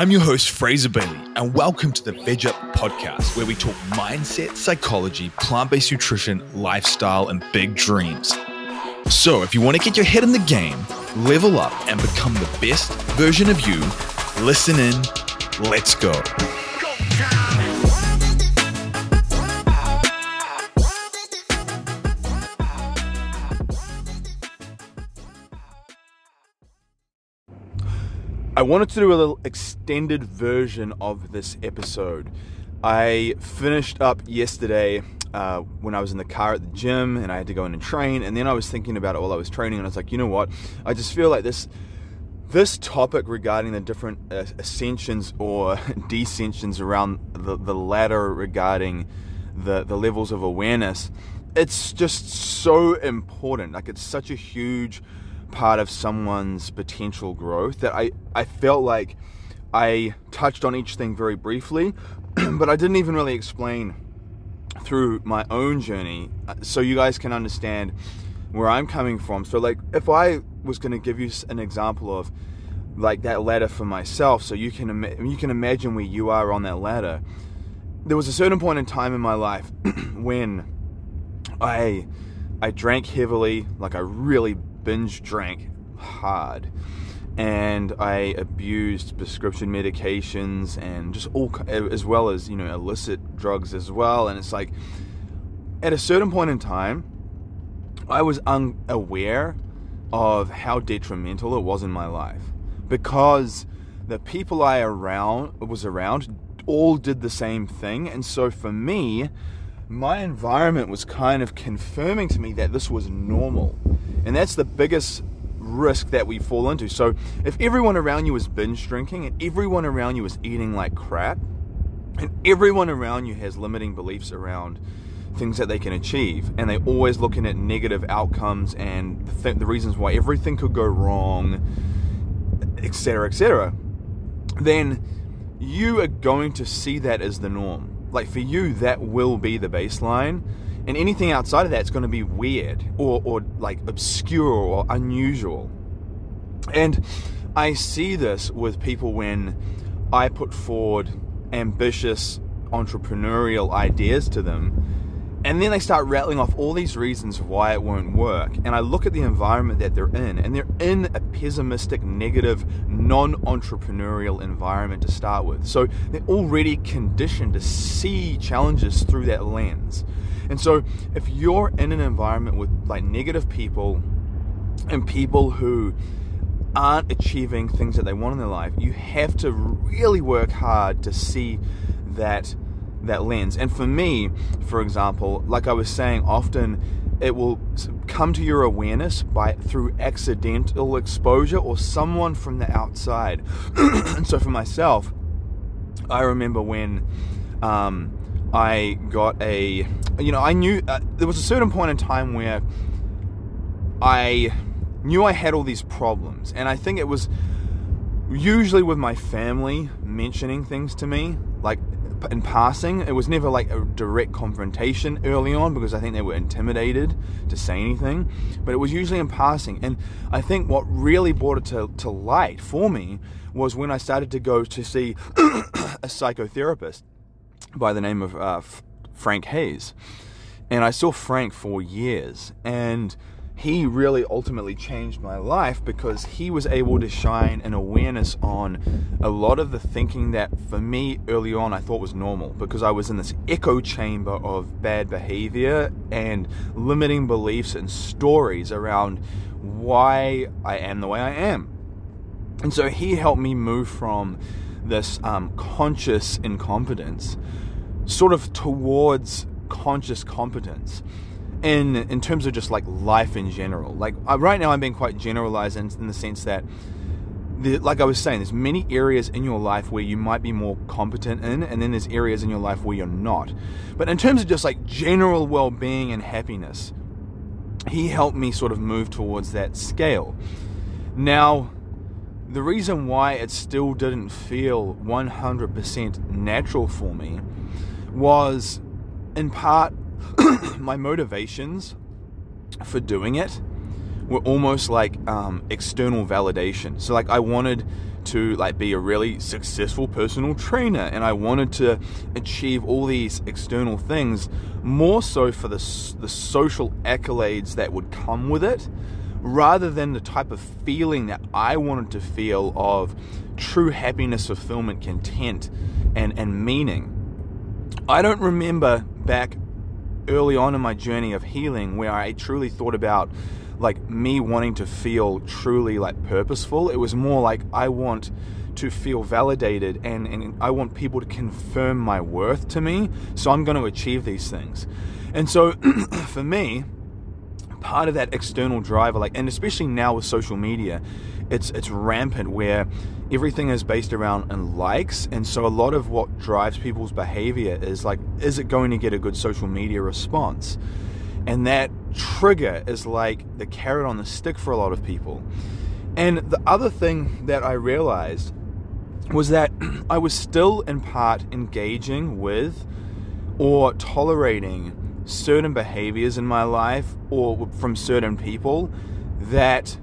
I'm your host, Fraser Bailey, and welcome to the Veg Up podcast, where we talk mindset, psychology, plant based nutrition, lifestyle, and big dreams. So, if you want to get your head in the game, level up, and become the best version of you, listen in. Let's go. I wanted to do a little extended version of this episode. I finished up yesterday uh, when I was in the car at the gym and I had to go in and train, and then I was thinking about it while I was training, and I was like, you know what? I just feel like this this topic regarding the different uh, ascensions or descensions around the, the ladder regarding the, the levels of awareness, it's just so important. Like, it's such a huge part of someone's potential growth that I, I felt like I touched on each thing very briefly, but I didn't even really explain through my own journey uh, so you guys can understand where I'm coming from. So, like, if I was going to give you an example of like that ladder for myself, so you can you can imagine where you are on that ladder. There was a certain point in time in my life when I I drank heavily, like I really binge drank hard. And I abused prescription medications and just all as well as you know illicit drugs as well. And it's like at a certain point in time I was unaware of how detrimental it was in my life because the people I around was around all did the same thing. And so for me my environment was kind of confirming to me that this was normal and that's the biggest risk that we fall into. So if everyone around you is binge drinking and everyone around you is eating like crap, and everyone around you has limiting beliefs around things that they can achieve, and they're always looking at negative outcomes and the, th- the reasons why everything could go wrong, etc., etc., then you are going to see that as the norm. Like for you, that will be the baseline and anything outside of that is going to be weird or, or like obscure or unusual. And I see this with people when I put forward ambitious entrepreneurial ideas to them. And then they start rattling off all these reasons why it won't work. And I look at the environment that they're in, and they're in a pessimistic, negative, non entrepreneurial environment to start with. So they're already conditioned to see challenges through that lens. And so if you're in an environment with like negative people and people who aren't achieving things that they want in their life, you have to really work hard to see that that lens. And for me, for example, like I was saying, often it will come to your awareness by through accidental exposure or someone from the outside. and so for myself, I remember when um, I got a, you know, I knew uh, there was a certain point in time where I knew I had all these problems, and I think it was usually with my family mentioning things to me, like in passing. It was never like a direct confrontation early on because I think they were intimidated to say anything, but it was usually in passing. And I think what really brought it to, to light for me was when I started to go to see a psychotherapist by the name of uh, Frank Hayes. And I saw Frank for years, and he really ultimately changed my life because he was able to shine an awareness on a lot of the thinking that for me early on I thought was normal because I was in this echo chamber of bad behavior and limiting beliefs and stories around why I am the way I am. And so he helped me move from this um, conscious incompetence sort of towards conscious competence in in terms of just like life in general. Like right now i'm being quite generalized in, in the sense that the, like i was saying there's many areas in your life where you might be more competent in and then there's areas in your life where you're not. But in terms of just like general well-being and happiness he helped me sort of move towards that scale. Now the reason why it still didn't feel 100% natural for me was in part my motivations for doing it were almost like um, external validation. So like I wanted to like be a really successful personal trainer and I wanted to achieve all these external things more so for the the social accolades that would come with it rather than the type of feeling that I wanted to feel of true happiness, fulfillment, content and and meaning. I don't remember back early on in my journey of healing where I truly thought about like me wanting to feel truly like purposeful. It was more like I want to feel validated and, and I want people to confirm my worth to me. So I'm going to achieve these things. And so for me, part of that external driver, like and especially now with social media, it's it's rampant where everything is based around and likes and so a lot of what drives people's behavior is like is it going to get a good social media response and that trigger is like the carrot on the stick for a lot of people. And the other thing that I realized was that I was still in part engaging with or tolerating certain behaviors in my life or from certain people that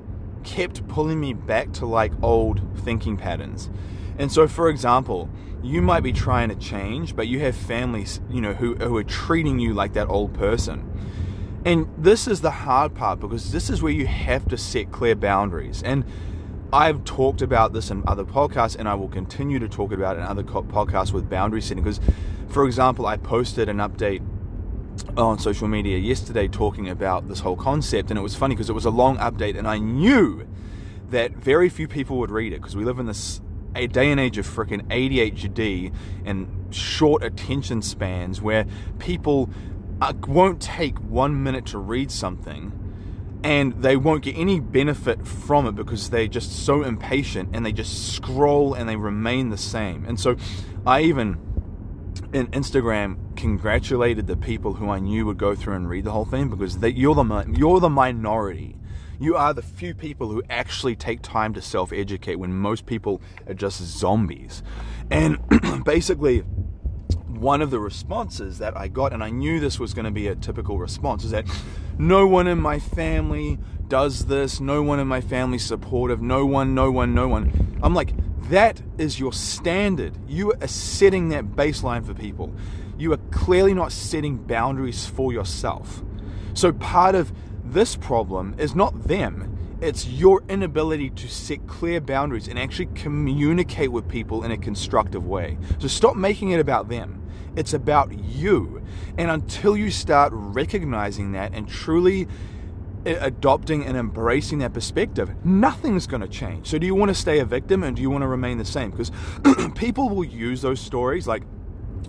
kept pulling me back to like old thinking patterns. And so, for example, you might be trying to change, but you have families, you know, who, who are treating you like that old person. And this is the hard part because this is where you have to set clear boundaries. And I've talked about this in other podcasts, and I will continue to talk about it in other podcasts with boundary setting. Because, for example, I posted an update on social media yesterday talking about this whole concept, and it was funny because it was a long update, and I knew that very few people would read it because we live in this a day and age of freaking ADHD and short attention spans where people uh, won't take one minute to read something and they won't get any benefit from it because they're just so impatient and they just scroll and they remain the same. And so I even in Instagram congratulated the people who I knew would go through and read the whole thing because they, you're the you're the minority. You are the few people who actually take time to self-educate when most people are just zombies. And basically one of the responses that I got, and I knew this was going to be a typical response, is that no one in my family does this, no one in my family supportive, no one, no one, no one. I'm like, that is your standard. You are setting that baseline for people. You are clearly not setting boundaries for yourself. So part of this problem is not them. It's your inability to set clear boundaries and actually communicate with people in a constructive way. So stop making it about them. It's about you. And until you start recognizing that and truly adopting and embracing that perspective, nothing's going to change. So, do you want to stay a victim and do you want to remain the same? Because people will use those stories like,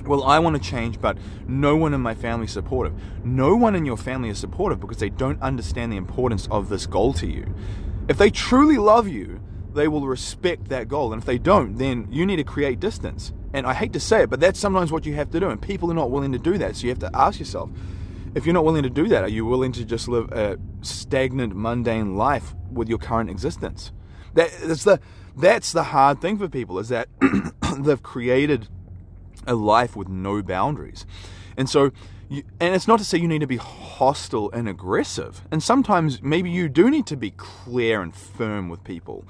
well, I want to change, but no one in my family is supportive. No one in your family is supportive because they don't understand the importance of this goal to you. If they truly love you, they will respect that goal. And if they don't, then you need to create distance. And I hate to say it, but that's sometimes what you have to do. And people are not willing to do that. So you have to ask yourself if you're not willing to do that, are you willing to just live a stagnant, mundane life with your current existence? That, that's, the, that's the hard thing for people is that they've created a life with no boundaries. And so, you, and it's not to say you need to be hostile and aggressive. And sometimes maybe you do need to be clear and firm with people.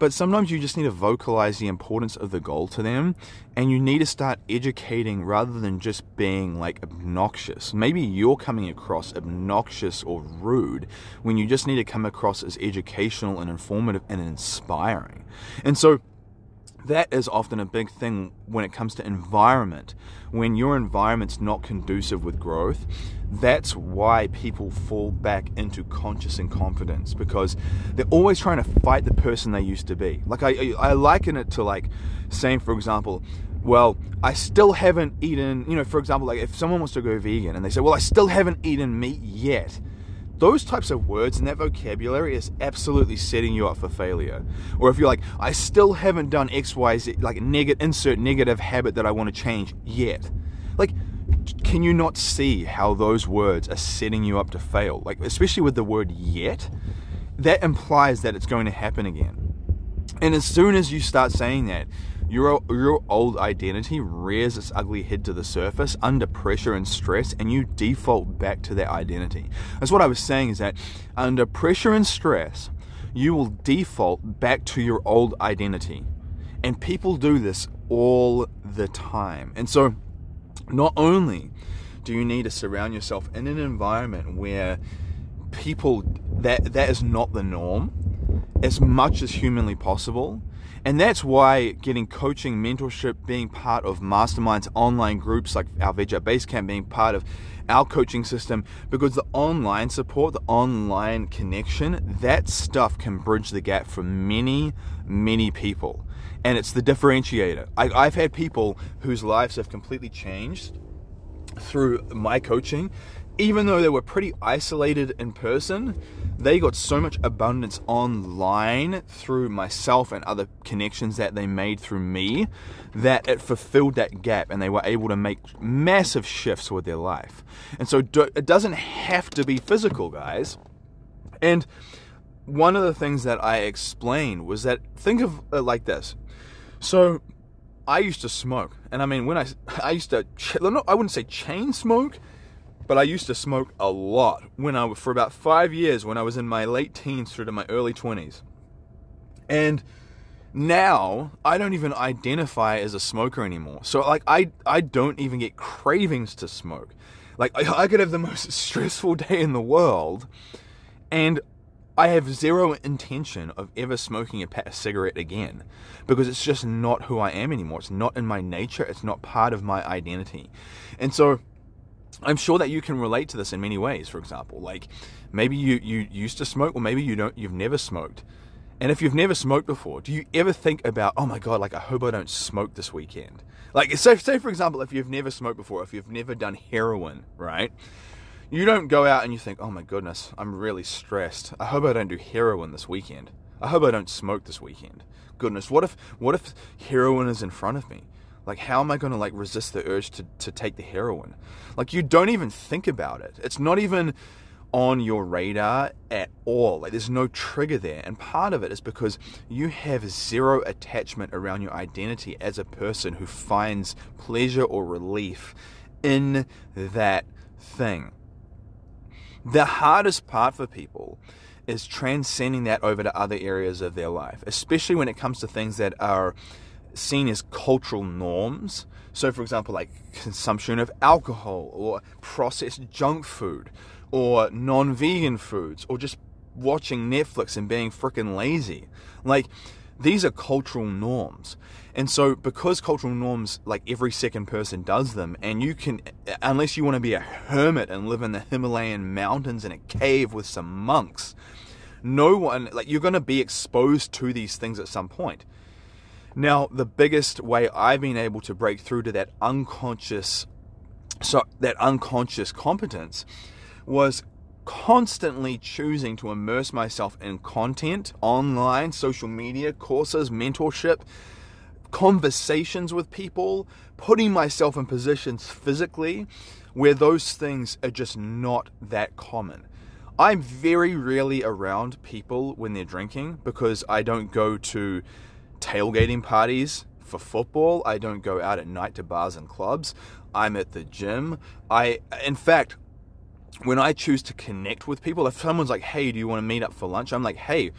But sometimes you just need to vocalize the importance of the goal to them and you need to start educating rather than just being like obnoxious. Maybe you're coming across obnoxious or rude when you just need to come across as educational and informative and inspiring. And so that is often a big thing when it comes to environment. When your environment's not conducive with growth, that's why people fall back into conscious incompetence because they're always trying to fight the person they used to be. Like I, I liken it to like saying, for example, well, I still haven't eaten, you know, for example, like if someone wants to go vegan and they say, well, I still haven't eaten meat yet those types of words and that vocabulary is absolutely setting you up for failure. Or if you're like, I still haven't done X, Y, Z, like negative, insert negative habit that I want to change yet. Like, can you not see how those words are setting you up to fail? Like, especially with the word yet, that implies that it's going to happen again. And as soon as you start saying that, your your old identity rears its ugly head to the surface under pressure and stress, and you default back to that identity. That's what I was saying is that under pressure and stress, you will default back to your old identity. And people do this all the time. And so, not only do you need to surround yourself in an environment where people that that is not the norm as much as humanly possible and that's why getting coaching, mentorship, being part of masterminds, online groups like our VJ Basecamp, being part of our coaching system, because the online support, the online connection, that stuff can bridge the gap for many, many people. And it's the differentiator. I, I've had people whose lives have completely changed through my coaching even though they were pretty isolated in person, they got so much abundance online through myself and other connections that they made through me that it fulfilled that gap and they were able to make massive shifts with their life. And so it doesn't have to be physical, guys. And one of the things that I explained was that think of it like this. So I used to smoke, and I mean when I I used to I wouldn't say chain smoke but I used to smoke a lot when I for about five years when I was in my late teens through to my early 20s. And now I don't even identify as a smoker anymore. So like I I don't even get cravings to smoke. Like I, I could have the most stressful day in the world and I have zero intention of ever smoking a cigarette again because it's just not who I am anymore. It's not in my nature. It's not part of my identity. And so I'm sure that you can relate to this in many ways. For example, like maybe you, you used to smoke, or maybe you don't. You've never smoked. And if you've never smoked before, do you ever think about, oh my god, like I hope I don't smoke this weekend? Like, say, say for example, if you've never smoked before, if you've never done heroin, right? You don't go out and you think, oh my goodness, I'm really stressed. I hope I don't do heroin this weekend. I hope I don't smoke this weekend. Goodness, what if what if heroin is in front of me? Like, how am I going to like resist the urge to, to take the heroin? Like, you don't even think about it. It's not even on your radar at all. Like, there's no trigger there. And part of it is because you have zero attachment around your identity as a person who finds pleasure or relief in that thing. The hardest part for people is transcending that over to other areas of their life, especially when it comes to things that are seen as cultural norms. So, for example, like consumption of alcohol or processed junk food or non vegan foods or just watching Netflix and being freaking lazy. Like, these are cultural norms. And so, because cultural norms, like every second person does them, and you can, unless you want to be a hermit and live in the Himalayan mountains in a cave with some monks, no one, like, you're going to be exposed to these things at some point. Now, the biggest way I've been able to break through to that unconscious so that unconscious competence was constantly choosing to immerse myself in content, online, social media, courses, mentorship, conversations with people, putting myself in positions physically where those things are just not that common. I'm very rarely around people when they're drinking because I don't go to tailgating parties for football. I don't go out at night to bars and clubs. I'm at the gym. I, in fact, when I choose to connect with people, if someone's like, hey, do you want to meet up for lunch? I'm like, hey,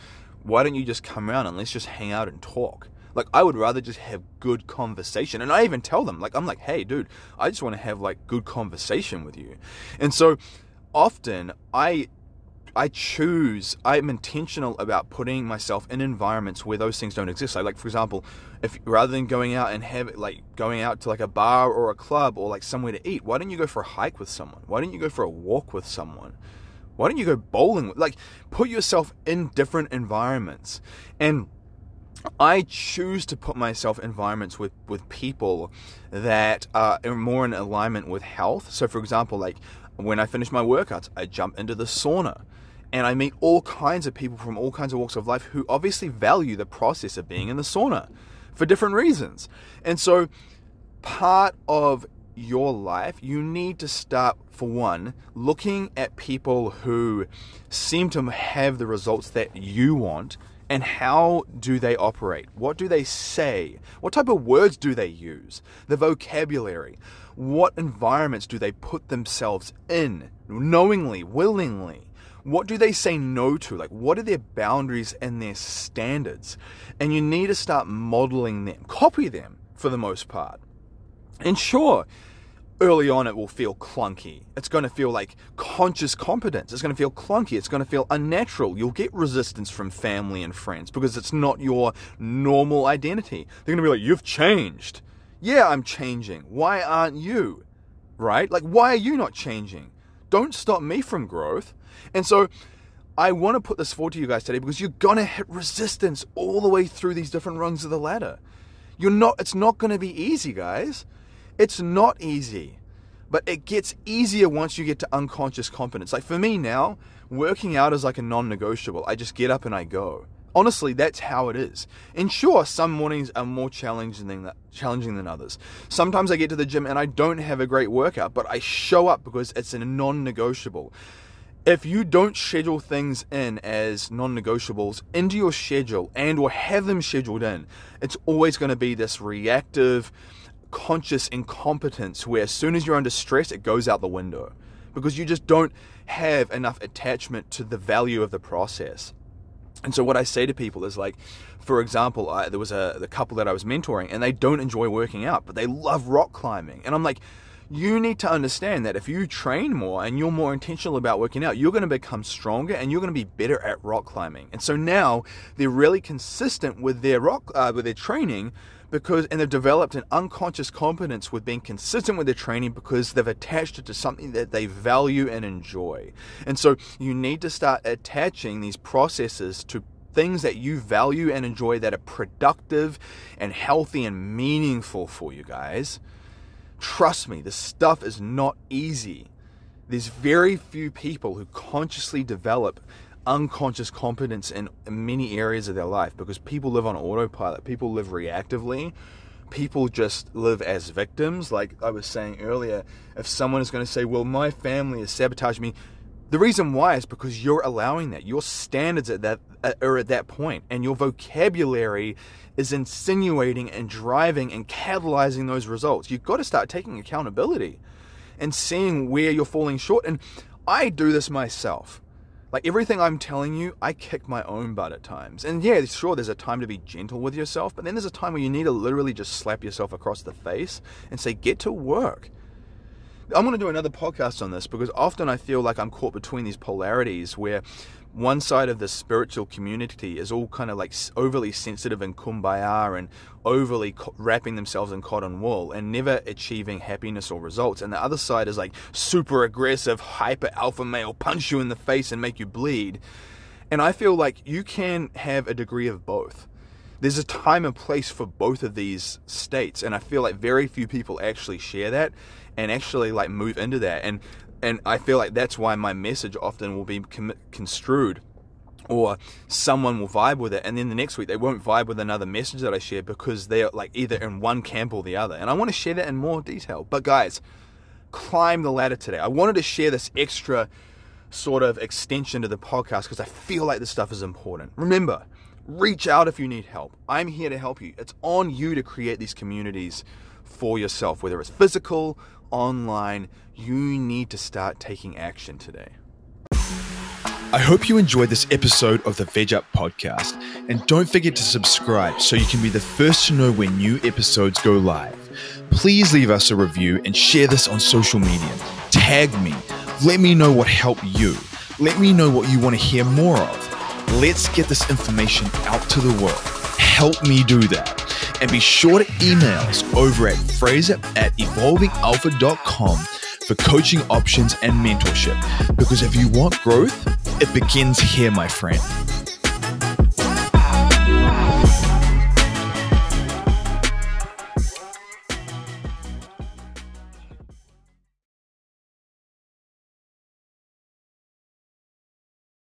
why don't you just come around and let's just hang out and talk? Like, I would rather just have good conversation. And I even tell them, like, I'm like, hey, dude, I just want to have like good conversation with you. And so often I I choose, I'm intentional about putting myself in environments where those things don't exist. Like, like for example, if rather than going out and have like going out to like a bar or a club or like somewhere to eat, why don't you go for a hike with someone? Why don't you go for a walk with someone? Why don't you go bowling? Like, put yourself in different environments. And I choose to put myself in environments with, with people that are more in alignment with health. So, for example, like when I finish my workouts, I jump into the sauna and I meet all kinds of people from all kinds of walks of life who obviously value the process of being in the sauna for different reasons. And so, part of your life, you need to start, for one, looking at people who seem to have the results that you want And how do they operate? What do they say? What type of words do they use? The vocabulary. What environments do they put themselves in? Knowingly, willingly. What do they say no to? Like, what are their boundaries and their standards? And you need to start modeling them, copy them for the most part. And sure, early on it will feel clunky. It's going to feel like conscious competence. It's going to feel clunky. It's going to feel unnatural. You'll get resistance from family and friends because it's not your normal identity. They're going to be like, You've changed. Yeah, I'm changing. Why aren't you? Right? Like, why are you not changing? Don't stop me from growth. And so, I want to put this forward to you guys today because you're going to hit resistance all the way through these different rungs of the ladder. You're not, it's not going to be easy, guys. It's not easy, but it gets easier once you get to unconscious competence. Like for me now, working out is like a non negotiable. I just get up and I go. Honestly, that's how it is. And sure, some mornings are more challenging than, challenging than others. Sometimes I get to the gym and I don't have a great workout, but I show up because it's a non negotiable if you don't schedule things in as non-negotiables into your schedule and or have them scheduled in it's always going to be this reactive conscious incompetence where as soon as you're under stress, it goes out the window because you just don't have enough attachment to the value of the process. And so what I say to people is like, for example, I, there was a the couple that I was mentoring, and they don't enjoy working out, but they love rock climbing, and I'm like, you need to understand that if you train more and you're more intentional about working out, you're going to become stronger and you're going to be better at rock climbing. And so now they're really consistent with their rock uh, with their training because and they've developed an unconscious competence with being consistent with their training because they've attached it to something that they value and enjoy. And so you need to start attaching these processes to things that you value and enjoy that are productive and healthy and meaningful for you guys. Trust me, this stuff is not easy. There's very few people who consciously develop unconscious competence in many areas of their life because people live on autopilot, people live reactively, people just live as victims. Like I was saying earlier, if someone is going to say, Well, my family is sabotaging me, the reason why is because you're allowing that. Your standards at that uh, are at that point, and your vocabulary is insinuating and driving and catalyzing those results. You've got to start taking accountability and seeing where you're falling short. And I do this myself. Like everything I'm telling you, I kick my own butt at times. And yeah, sure, there's a time to be gentle with yourself, but then there's a time where you need to literally just slap yourself across the face and say, get to work. I'm going to do another podcast on this because often I feel like I'm caught between these polarities where one side of the spiritual community is all kind of like overly sensitive and kumbaya and overly wrapping themselves in cotton wool and never achieving happiness or results. And the other side is like super aggressive, hyper alpha male, punch you in the face and make you bleed. And I feel like you can have a degree of both. There's a time and place for both of these states, and I feel like very few people actually share that and actually like move into that. And and I feel like that's why my message often will be construed or someone will vibe with it and then the next week they won't vibe with another message that I share because they're like either in one camp or the other. And I want to share that in more detail. But guys, climb the ladder today. I wanted to share this extra sort of extension to the podcast because I feel like this stuff is important. Remember, reach out if you need help. I'm here to help you. It's on you to create these communities for yourself, whether it's physical, online, you need to start taking action today. I hope you enjoyed this episode of the Veg Up podcast. And don't forget to subscribe so you can be the first to know when new episodes go live. Please leave us a review and share this on social media. Tag me. Let me know what helped you. Let me know what you want to hear more of. Let's get this information out to the world. Help me do that. And be sure to email us over at fraser at evolvingalpha.com for coaching options and mentorship. Because if you want growth, it begins here, my friend.